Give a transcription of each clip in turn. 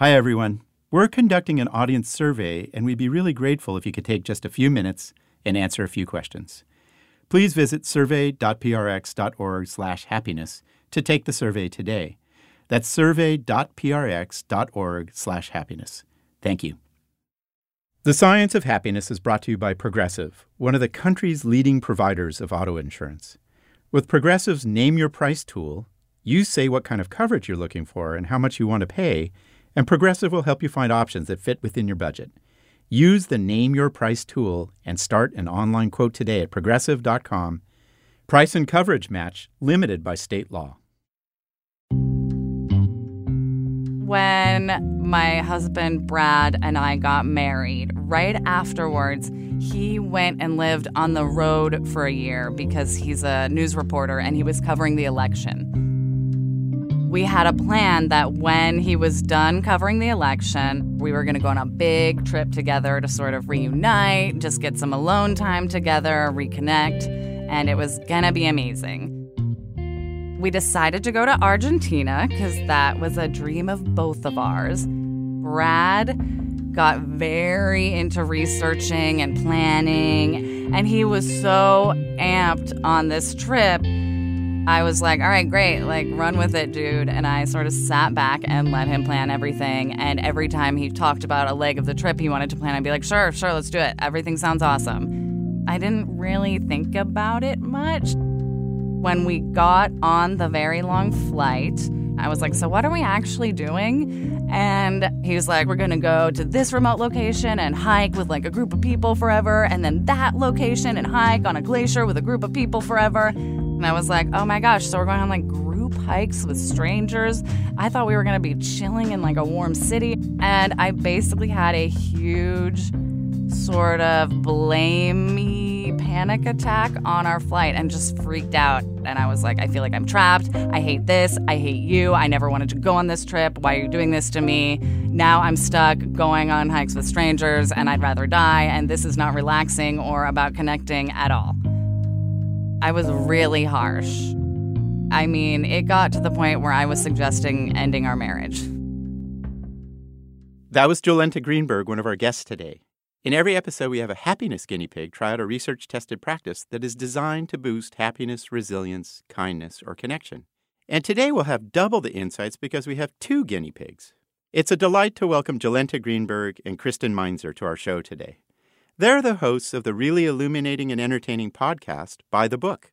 Hi, everyone. We're conducting an audience survey, and we'd be really grateful if you could take just a few minutes and answer a few questions. Please visit survey.prx.org/happiness to take the survey today. That's survey.prx.org/happiness. Thank you. The Science of Happiness is brought to you by Progressive, one of the country's leading providers of auto insurance. With Progressive's Name Your Price tool, you say what kind of coverage you're looking for and how much you want to pay, and Progressive will help you find options that fit within your budget. Use the Name Your Price tool and start an online quote today at progressive.com. Price and coverage match limited by state law. When my husband Brad and I got married, right afterwards, he went and lived on the road for a year because he's a news reporter and he was covering the election. We had a plan that when he was done covering the election, we were going to go on a big trip together to sort of reunite, just get some alone time together, reconnect, and it was going to be amazing. We decided to go to Argentina because that was a dream of both of ours. Brad got very into researching and planning, and he was so amped on this trip I was like, all right, great, like run with it, dude. And I sort of sat back and let him plan everything. And every time he talked about a leg of the trip he wanted to plan, I'd be like, sure, sure, let's do it. Everything sounds awesome. I didn't really think about it much. When we got on the very long flight, I was like, so what are we actually doing? And he was like, we're gonna go to this remote location and hike with like a group of people forever, and then that location and hike on a glacier with a group of people forever. And I was like, oh my gosh, so we're going on like group hikes with strangers. I thought we were going to be chilling in like a warm city. And I basically had a huge sort of blame me panic attack on our flight and just freaked out. And I was like, I feel like I'm trapped. I hate this. I hate you. I never wanted to go on this trip. Why are you doing this to me? Now I'm stuck going on hikes with strangers and I'd rather die. And this is not relaxing or about connecting at all. I was really harsh. I mean, it got to the point where I was suggesting ending our marriage. That was Jolenta Greenburg, one of our guests today. In every episode, we have a happiness guinea pig try out a research tested practice that is designed to boost happiness, resilience, kindness, or connection. And today we'll have double the insights because we have two guinea pigs. It's a delight to welcome Jolenta Greenburg and Kristin Meinzer to our show today. They're the hosts of the really illuminating and entertaining podcast, By the Book.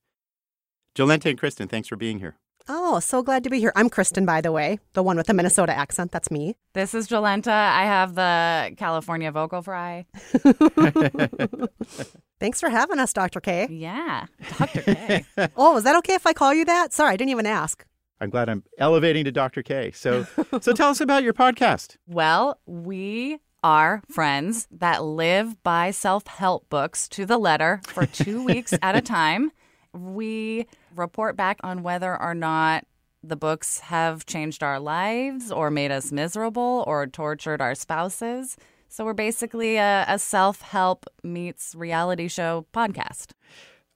Jolenta and Kristin, thanks for being here. Oh, so glad to be here. I'm Kristin, by the way, the one with the Minnesota accent. That's me. This is Jolenta. I have the California vocal fry. Thanks for having us, Dr. K. Yeah, Dr. K. oh, is that okay if I call you that? Sorry, I didn't even ask. I'm glad I'm elevating to Dr. K. So, so tell us about your podcast. Well, we are friends that live by self help books to the letter for two weeks at a time. We report back on whether or not the books have changed our lives or made us miserable or tortured our spouses. So we're basically a, a self help meets reality show podcast.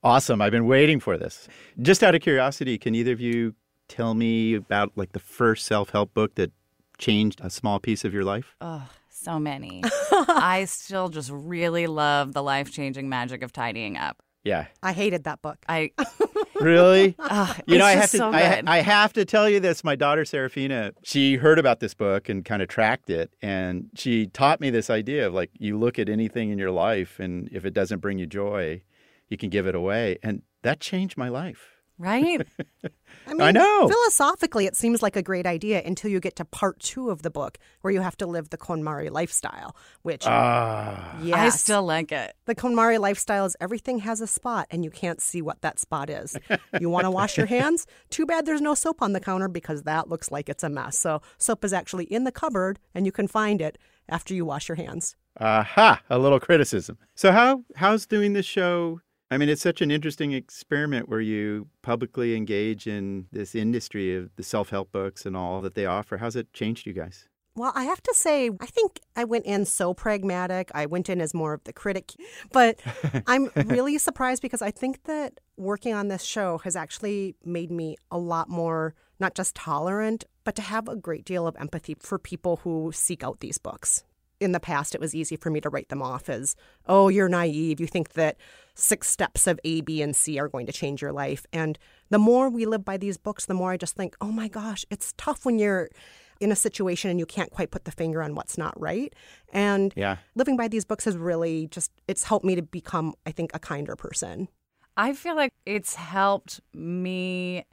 Awesome. I've been waiting for this. Just out of curiosity, can either of you tell me about like the first self help book that changed a small piece of your life? Oh, so many. I still just really love the life changing magic of tidying up. Yeah. I hated that book. I really, uh, you know, I have just to. so I, good. I have to tell you this. My daughter Serafina, she heard about this book and kind of tracked it, and she taught me this idea of like you look at anything in your life, and if it doesn't bring you joy, you can give it away, and that changed my life. Right? I mean, I know. Philosophically, it seems like a great idea until you get to part two of the book, where you have to live the KonMari lifestyle, which, Ah, yes, I still like it. the KonMari lifestyle is everything has a spot, and you can't see what that spot is. You want to wash your hands? Too bad there's no soap on the counter because that looks like it's a mess. So, soap is actually in the cupboard, and you can find it after you wash your hands. aha! A little criticism. So how how's doing this show? I mean, it's such an interesting experiment where you publicly engage in this industry of the self help books and all that they offer. How's it changed you guys? Well, I have to say, I think I went in so pragmatic. I went in as more of the critic, but I'm really surprised because I think that working on this show has actually made me a lot more, not just tolerant, but but to have a great deal of empathy for people who seek out these books. In the past, it was easy for me to write them off as, oh, you're naive. You think that six steps of A, B, and C are going to change your life. And the more we live by these books, the more I just think, oh my gosh, it's tough when you're in a situation and you can't quite put the finger on what's not right. And yeah. living by these books has really just it's helped me to become, I think, a kinder person. I feel like it's helped me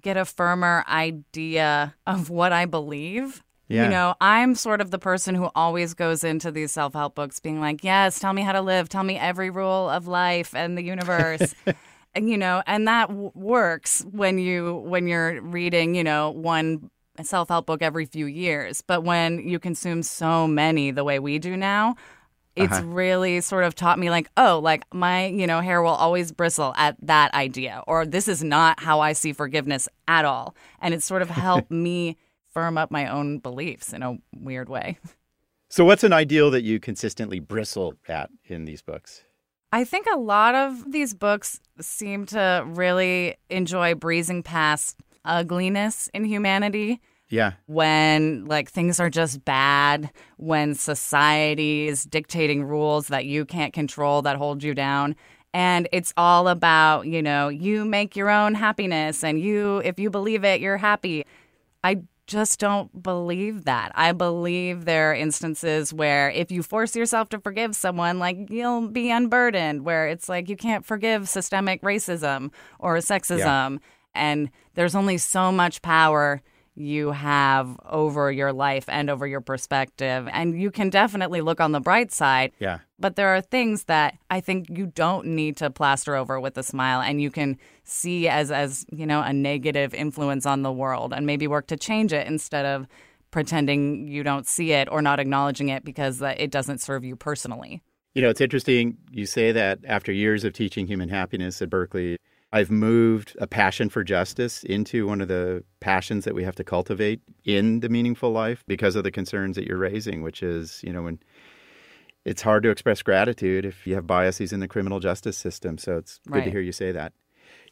get a firmer idea of what I believe. Yeah. You know, I'm sort of the person who always goes into these self help books being like, yes, tell me how to live, tell me every rule of life and the universe. and, you know, and that w- works when you when you're reading, you know, one self help book every few years. But when you consume so many the way we do now, it's uh-huh. really sort of taught me like oh like my you know hair will always bristle at that idea or this is not how i see forgiveness at all and it sort of helped me firm up my own beliefs in a weird way so what's an ideal that you consistently bristle at in these books I think a lot of these books seem to really enjoy breezing past ugliness in humanity yeah. When like things are just bad, when society is dictating rules that you can't control that hold you down. And it's all about, you know, you make your own happiness and you, if you believe it, you're happy. I just don't believe that. I believe there are instances where if you force yourself to forgive someone, like you'll be unburdened, where it's like you can't forgive systemic racism or sexism. Yeah. And there's only so much power you have over your life and over your perspective. And you can definitely look on the bright side. Yeah. But there are things that I think you don't need to plaster over with a smile and you can see as as, you know, a negative influence on the world and maybe work to change it instead of pretending you don't see it or not acknowledging it because it doesn't serve you personally. You know, it's interesting you say that after years of teaching human happiness at Berkeley, I've moved a passion for justice into one of the passions that we have to cultivate in the meaningful life because of the concerns that you're raising, which is, you know, when it's hard to express gratitude if you have biases in the criminal justice system. So it's good right. to hear you say that.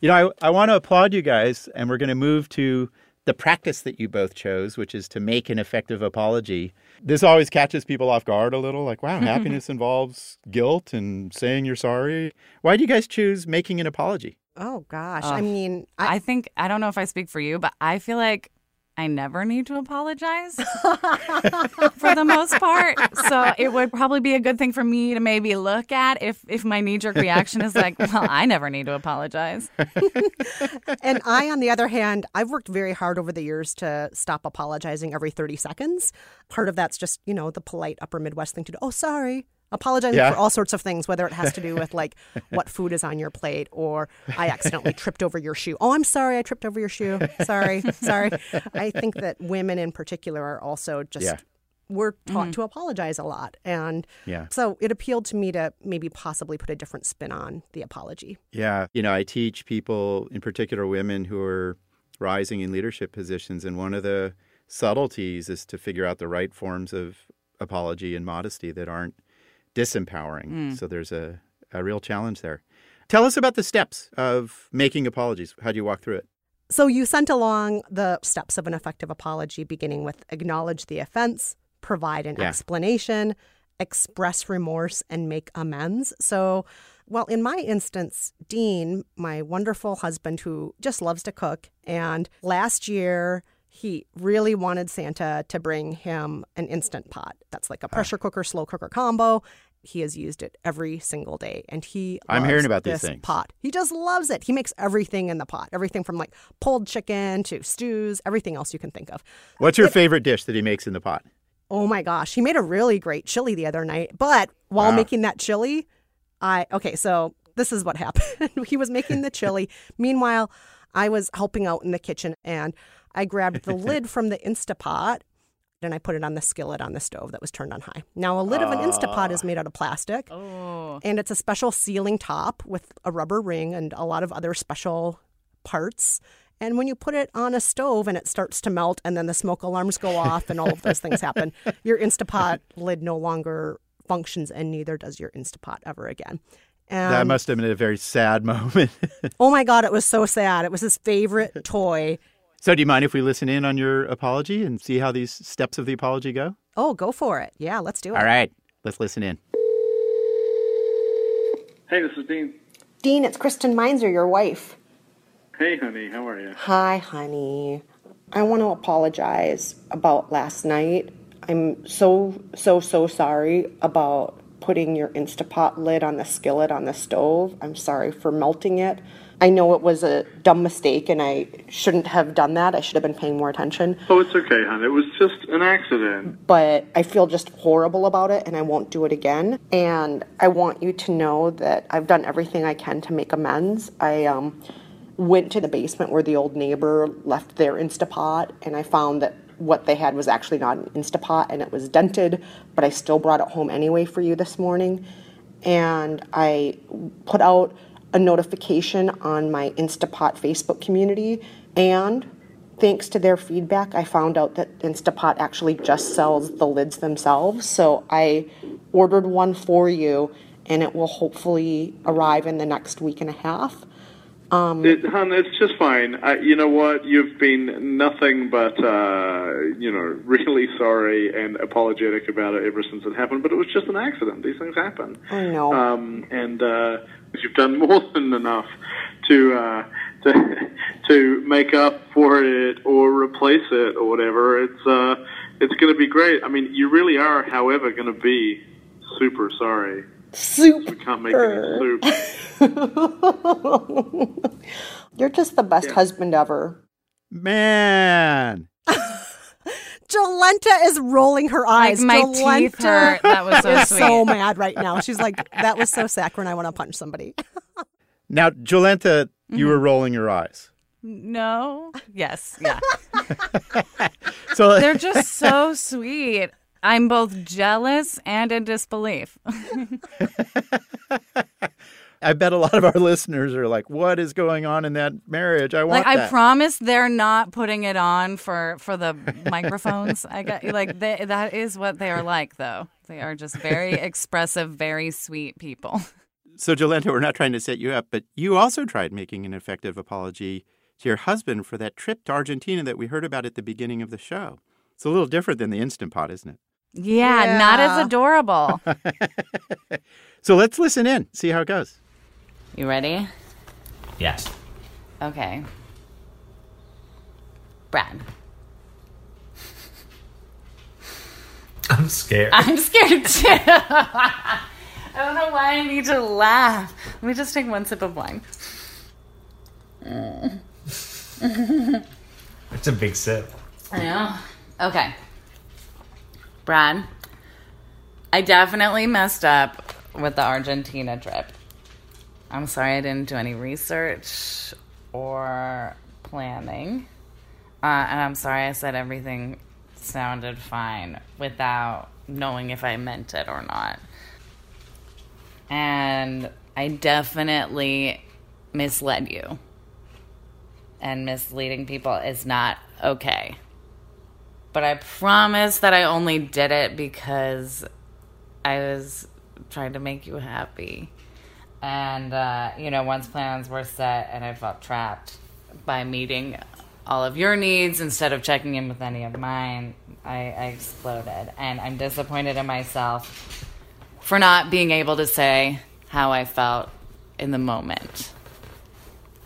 You know, I, I want to applaud you guys, and we're going to move to the practice that you both chose, which is to make an effective apology. This always catches people off guard a little like, wow, happiness involves guilt and saying you're sorry. Why do you guys choose making an apology? Oh, gosh. I mean, I, I think, I don't know if I speak for you, but I feel like I never need to apologize for the most part. So it would probably be a good thing for me to maybe look at if if my knee jerk reaction is like, well, I never need to apologize. and I, on the other hand, I've worked very hard over the years to stop apologizing every 30 seconds. Part of that's just, you know, the polite upper Midwest thing to do. Oh, sorry apologizing yeah. for all sorts of things, whether it has to do with like what food is on your plate or I accidentally tripped over your shoe. Oh, I'm sorry, I tripped over your shoe. Sorry, sorry. I think that women in particular are also just. Yeah. We're taught mm-hmm. to apologize a lot. And yeah. so it appealed to me to maybe possibly put a different spin on the apology. Yeah. You know, I teach people, in particular women who are rising in leadership positions. And one of the subtleties is to figure out the right forms of apology and modesty that aren't disempowering. Mm. So there's a, a real challenge there. Tell us about the steps of making apologies. How do you walk through it? So you sent along the steps of an effective apology, beginning with acknowledge the offense, provide an yeah. explanation, express remorse, and make amends. So, well, in my instance, Dean, my wonderful husband who just loves to cook, and last year he really wanted Santa to bring him an instant pot. That's like a pressure cooker, slow cooker combo he has used it every single day and he I'm hearing about this these things. pot. He just loves it. He makes everything in the pot. Everything from like pulled chicken to stews, everything else you can think of. What's your it, favorite dish that he makes in the pot? Oh my gosh, he made a really great chili the other night. But while wow. making that chili, I okay, so this is what happened. he was making the chili. Meanwhile, I was helping out in the kitchen and I grabbed the lid from the Instapot and I put it on the skillet on the stove that was turned on high. Now, a lid of an Instapot is ah. made out of plastic, oh. and it's a special sealing top with a rubber ring and a lot of other special parts. And when you put it on a stove and it starts to melt, and then the smoke alarms go off, and all of those things happen, your Instapot lid no longer functions, and neither does your Instapot ever again. And that must have been a very sad moment. oh my God, it was so sad. It was his favorite toy So, do you mind if we listen in on your apology and see how these steps of the apology go? Oh, go for it. Yeah, let's do it. All right, let's listen in. Hey, this is Dean. Dean, it's Kristin Meinzer, your wife. Hey, honey, how are you? Hi, honey. I want to apologize about last night. I'm so, so, so sorry about putting your Instapot lid on the skillet on the stove. I'm sorry for melting it. I know it was a dumb mistake and I shouldn't have done that. I should have been paying more attention. Oh, it's okay, hon. It was just an accident. But I feel just horrible about it and I won't do it again. And I want you to know that I've done everything I can to make amends. I um, went to the basement where the old neighbor left their Instapot and I found that what they had was actually not an Instapot and it was dented, but I still brought it home anyway for you this morning. And I put out a notification on my Instapot Facebook community. And thanks to their feedback, I found out that Instapot actually just sells the lids themselves. So I ordered one for you, and it will hopefully arrive in the next week and a half. Um, it, hon, it's just fine. I, you know what? You've been nothing but, uh, you know, really sorry and apologetic about it ever since it happened. But it was just an accident. These things happen. I know. Um, and uh, you've done more than enough to uh, to to make up for it or replace it or whatever. It's uh, it's going to be great. I mean, you really are, however, going to be super sorry. Soup. We can't make any soup. You're just the best yeah. husband ever. Man. Jolenta is rolling her eyes. Like my Jolenta teeth hurt. That was so is sweet. so mad right now. She's like, that was so saccharine. I want to punch somebody. now, Jolenta, mm-hmm. you were rolling your eyes. No. Yes. Yeah. so they're just so sweet. I'm both jealous and in disbelief. I bet a lot of our listeners are like, "What is going on in that marriage? I want like, that." I promise they're not putting it on for for the microphones. I got like they, that is what they are like, though. They are just very expressive, very sweet people. So, Jolenta, we're not trying to set you up, but you also tried making an effective apology to your husband for that trip to Argentina that we heard about at the beginning of the show. It's a little different than the Instant Pot, isn't it? Yeah, yeah. not as adorable. so let's listen in, see how it goes. You ready? Yes. Okay. Brad. I'm scared. I'm scared too. I don't know why I need to laugh. Let me just take one sip of wine. it's a big sip. I know. Okay. Brad, I definitely messed up with the Argentina trip. I'm sorry I didn't do any research or planning. Uh, and I'm sorry I said everything sounded fine without knowing if I meant it or not. And I definitely misled you. And misleading people is not okay. But I promise that I only did it because I was trying to make you happy. And, uh, you know, once plans were set and I felt trapped by meeting all of your needs instead of checking in with any of mine, I, I exploded. And I'm disappointed in myself for not being able to say how I felt in the moment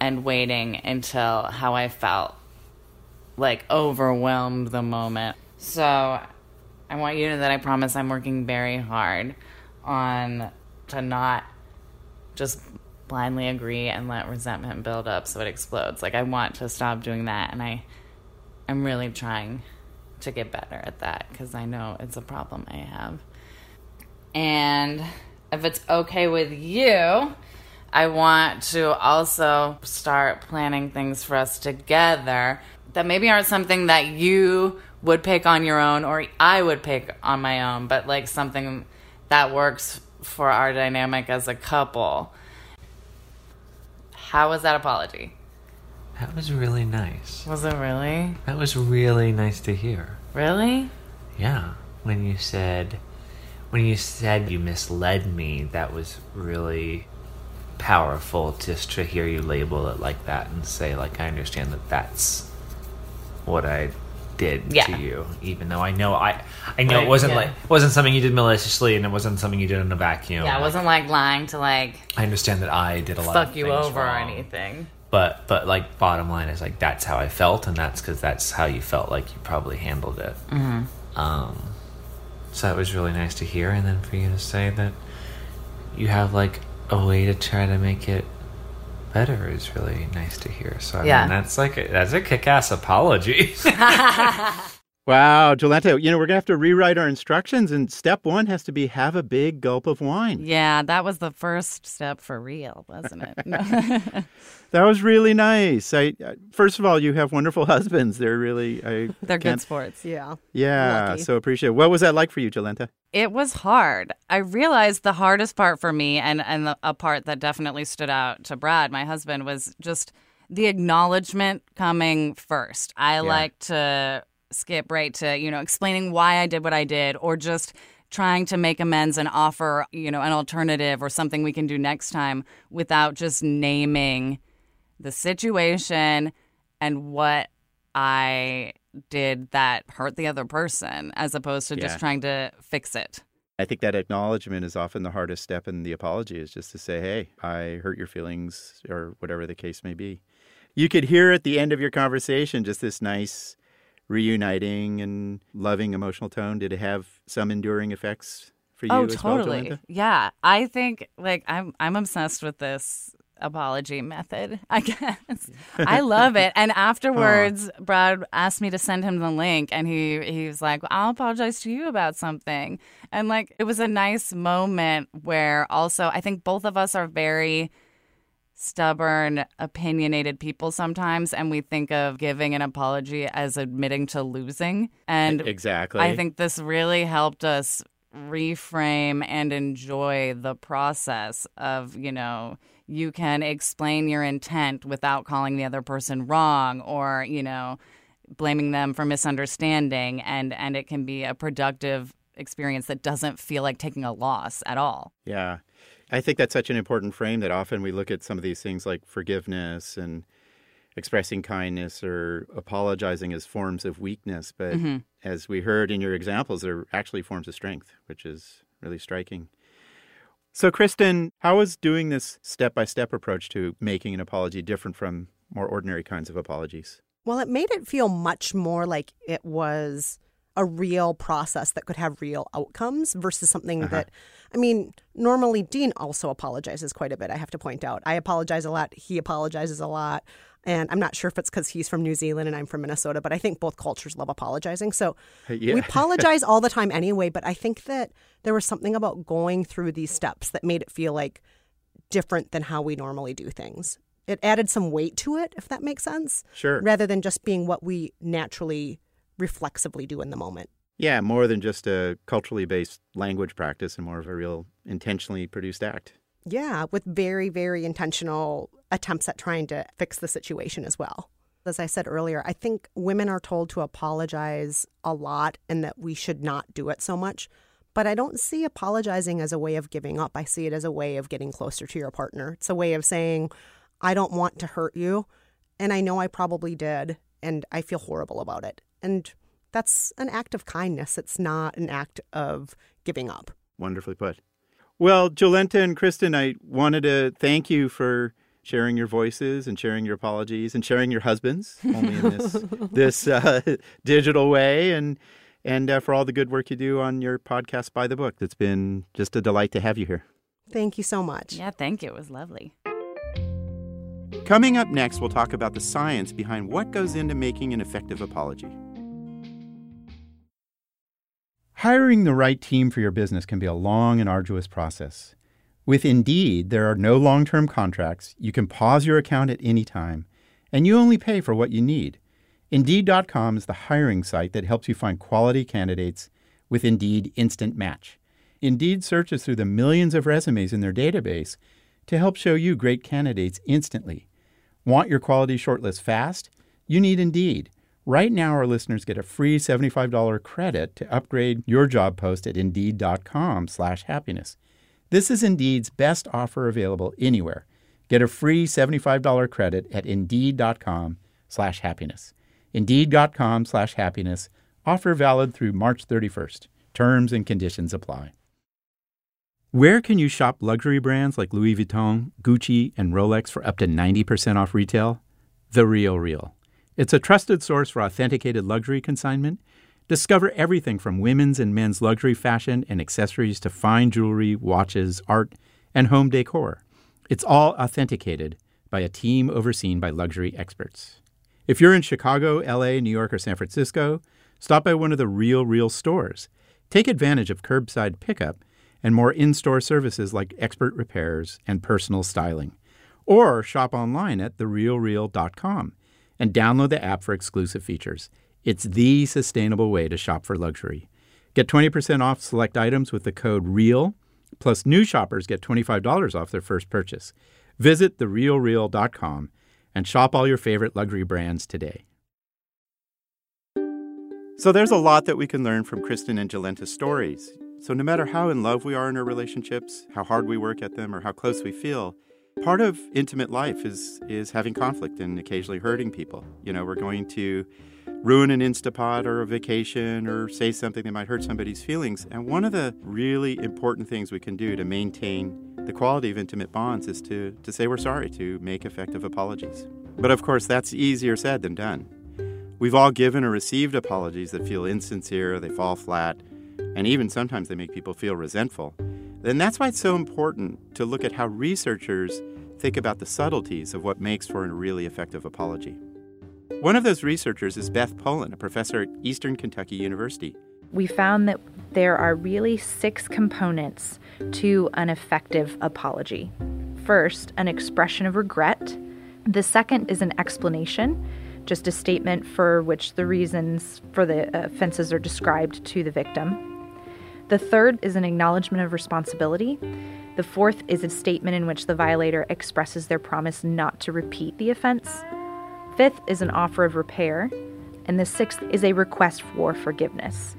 and waiting until how I felt like overwhelmed the moment. So I want you to know that I promise I'm working very hard on to not just blindly agree and let resentment build up so it explodes. Like I want to stop doing that and I I'm really trying to get better at that cuz I know it's a problem I have. And if it's okay with you, I want to also start planning things for us together that maybe aren't something that you would pick on your own or I would pick on my own, but like something that works for our dynamic as a couple. How was that apology? That was really nice. Was it really? That was really nice to hear. Really? Yeah. When you said when you said you misled me, that was really powerful just to hear you label it like that and say like I understand that that's what I did Yeah. to you, even though I know I I know Right, it wasn't yeah. like it wasn't something you did maliciously, and it wasn't something you did in a vacuum. Yeah, I wasn't like lying to like I understand that I did a lot. fuck you over or anything. but but like bottom line is like that's how I felt, and that's because that's how you felt like you probably handled it. Mm-hmm. Um, so that was really nice to hear, and then for you to say that you have like a way to try to make it better is really nice to hear. So I Yeah. mean, that's like a, that's a kick-ass apology. Wow, Jolenta, you know, we're going to have to rewrite our instructions, and step one has to be have a big gulp of wine. Yeah, that was the first step for real, wasn't it? That was really nice. I uh, First of all, you have wonderful husbands. They're really, I They're good sports. Yeah. Yeah, Lucky. so appreciate it. What was that like for you, Jolenta? It was hard. I realized the hardest part for me, and and a part that definitely stood out to Brad, my husband, was just the acknowledgement coming first. I like to skip right to you know explaining why I did what I did, or just trying to make amends and offer you know an alternative or something we can do next time without just naming the situation and what I did that hurt the other person as opposed to Yeah. just trying to fix it. I think that acknowledgement is often the hardest step in the apology is just to say, hey, I hurt your feelings or whatever the case may be. You could hear at the end of your conversation just this nice reuniting and loving emotional tone. Did it have some enduring effects for you oh, as totally. well, yeah, I think like I'm I'm obsessed with this apology method. I guess I love it. And afterwards, Brad asked me to send him the link, and he he was like, "I'll apologize to you about something." And like it was a nice moment where also I think both of us are very stubborn, opinionated people sometimes, and we think of giving an apology as admitting to losing. And Exactly. I think this really helped us reframe and enjoy the process of, you know, you can explain your intent without calling the other person wrong or, you know, blaming them for misunderstanding and and it can be a productive experience that doesn't feel like taking a loss at all. Yeah. I think that's such an important frame that often we look at some of these things like forgiveness and expressing kindness or apologizing as forms of weakness. But mm-hmm. as we heard in your examples, they're actually forms of strength, which is really striking. So, Kristin, how is doing this step by step approach to making an apology different from more ordinary kinds of apologies? Well, it made it feel much more like it was a real process that could have real outcomes versus something uh-huh. that, I mean, normally Dean also apologizes quite a bit, I have to point out. I apologize a lot. He apologizes a lot. And I'm not sure if it's because he's from New Zealand and I'm from Minnesota, but I think both cultures love apologizing. So Yeah. we apologize all the time anyway. But I think that there was something about going through these steps that made it feel like different than how we normally do things. It added some weight to it, if that makes sense Sure. rather than just being what we naturally reflexively do in the moment. Yeah, more than just a culturally based language practice and more of a real intentionally produced act. Yeah, with very, very intentional attempts at trying to fix the situation as well. As I said earlier, I think women are told to apologize a lot and that we should not do it so much. But I don't see apologizing as a way of giving up. I see it as a way of getting closer to your partner. It's a way of saying, I don't want to hurt you. And I know I probably did. And I feel horrible about it. And that's an act of kindness. It's not an act of giving up. Wonderfully put. Well, Jolenta and Kristin, I wanted to thank you for sharing your voices and sharing your apologies and sharing your husbands only in this this uh, digital way and and uh, for all the good work you do on your podcast by the book. It's been just a delight to have you here. Thank you so much. Yeah, thank you. It was lovely. Coming up next, we'll talk about the science behind what goes into making an effective apology. Hiring the right team for your business can be a long and arduous process. With Indeed, there are no long term contracts, you can pause your account at any time, and you only pay for what you need. Indeed.com is the hiring site that helps you find quality candidates with Indeed Instant Match. Indeed searches through the millions of resumes in their database to help show you great candidates instantly. Want your quality shortlist fast? You need Indeed. Right now, our listeners get a free $75 credit to upgrade your job post at Indeed.com slash happiness. This is Indeed's best offer available anywhere. Get a free $75 credit at Indeed.com slash happiness. Indeed.com slash happiness. Offer valid through March 31st. Terms and conditions apply. Where can you shop luxury brands like Louis Vuitton, Gucci, and Rolex for up to 90% off retail? The Real Real. It's a trusted source for authenticated luxury consignment. Discover everything from women's and men's luxury fashion and accessories to fine jewelry, watches, art, and home decor. It's all authenticated by a team overseen by luxury experts. If you're in Chicago, LA, New York, or San Francisco, stop by one of the Real Real stores. Take advantage of curbside pickup and more in store services like expert repairs and personal styling. Or shop online at therealreal.com and download the app for exclusive features. It's the sustainable way to shop for luxury. Get 20% off select items with the code REAL, plus new shoppers get $25 off their first purchase. Visit therealreal.com and shop all your favorite luxury brands today. So there's a lot that we can learn from Kristin and Jolenta's stories. So no matter how in love we are in our relationships, how hard we work at them, or how close we feel, part of intimate life is is having conflict and occasionally hurting people. You know, we're going to ruin an Instapot or a vacation or say something that might hurt somebody's feelings. And one of the really important things we can do to maintain the quality of intimate bonds is to, to say we're sorry, to make effective apologies. But of course, that's easier said than done. We've all given or received apologies that feel insincere, they fall flat, and even sometimes they make people feel resentful. And that's why it's so important to look at how researchers think about the subtleties of what makes for a really effective apology. One of those researchers is Beth Polin, a professor at Eastern Kentucky University. We found that there are really six components to an effective apology. First, an expression of regret. The second is an explanation, just a statement for which the reasons for the offenses are described to the victim. The third is an acknowledgement of responsibility. The fourth is a statement in which the violator expresses their promise not to repeat the offense. Fifth is an offer of repair. And the sixth is a request for forgiveness.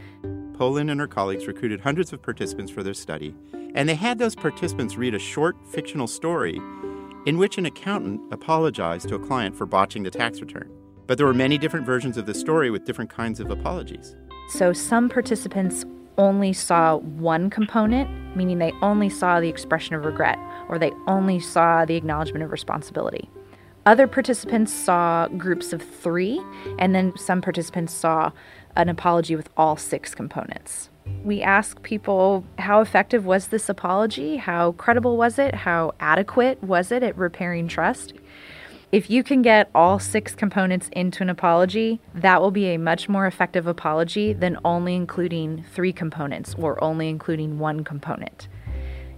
Polin and her colleagues recruited hundreds of participants for their study, and they had those participants read a short fictional story in which an accountant apologized to a client for botching the tax return. But there were many different versions of the story with different kinds of apologies. So some participants only saw one component, meaning they only saw the expression of regret or they only saw the acknowledgement of responsibility. Other participants saw groups of three, and then some participants saw an apology with all six components. We asked people how effective was this apology? How credible was it? How adequate was it at repairing trust? If you can get all six components into an apology, that will be a much more effective apology than only including three components or only including one component.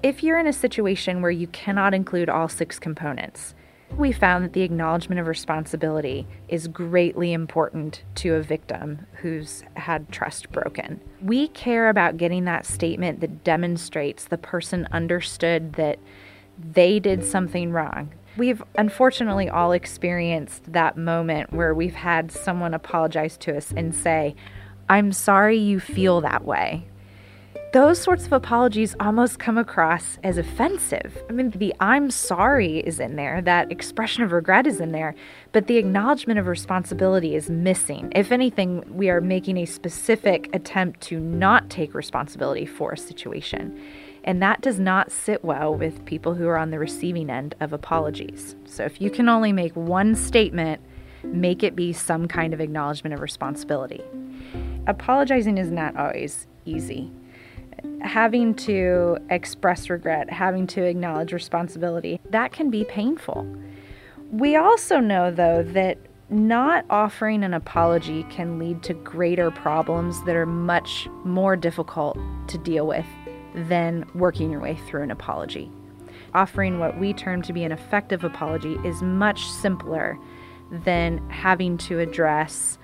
If you're in a situation where you cannot include all six components, we found that the acknowledgement of responsibility is greatly important to a victim who's had trust broken. We care about getting that statement that demonstrates the person understood that they did something wrong, We've unfortunately all experienced that moment where we've had someone apologize to us and say, I'm sorry you feel that way. Those sorts of apologies almost come across as offensive. I mean, the I'm sorry is in there, that expression of regret is in there, but the acknowledgement of responsibility is missing. If anything, we are making a specific attempt to not take responsibility for a situation. And that does not sit well with people who are on the receiving end of apologies. So if you can only make one statement, make it be some kind of acknowledgement of responsibility. Apologizing is not always easy. Having to express regret, having to acknowledge responsibility, that can be painful. We also know, though, that not offering an apology can lead to greater problems that are much more difficult to deal with than working your way through an apology. Offering what we term to be an effective apology is much simpler than having to address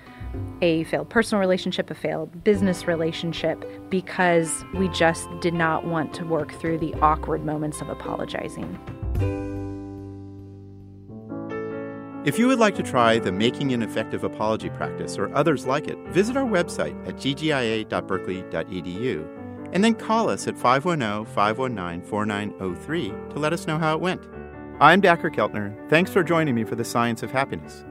a failed personal relationship, a failed business relationship, because we just did not want to work through the awkward moments of apologizing. If you would like to try the Making an Effective Apology practice or others like it, visit our website at ggia.berkeley.edu and then call us at 510 519 4903 to let us know how it went. I'm Dacher Keltner. Thanks for joining me for the Science of Happiness.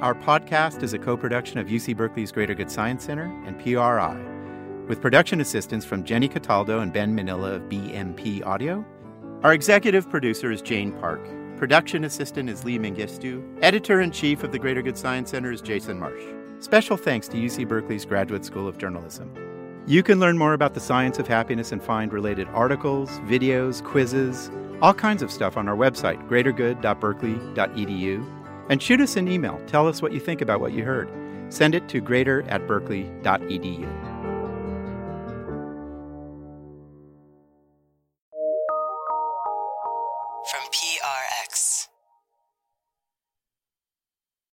Our podcast is a co production of UC Berkeley's Greater Good Science Center and PRI, with production assistance from Jenny Cataldo and Ben Manilla of BMP Audio. Our executive producer is Jane Park. Production assistant is Lee Mengistu. Editor in chief of the Greater Good Science Center is Jason Marsh. Special thanks to UC Berkeley's Graduate School of Journalism. You can learn more about the science of happiness and find related articles, videos, quizzes, all kinds of stuff on our website, greatergood.berkeley.edu. And shoot us an email. Tell us what you think about what you heard. Send it to greater at berkeley.edu.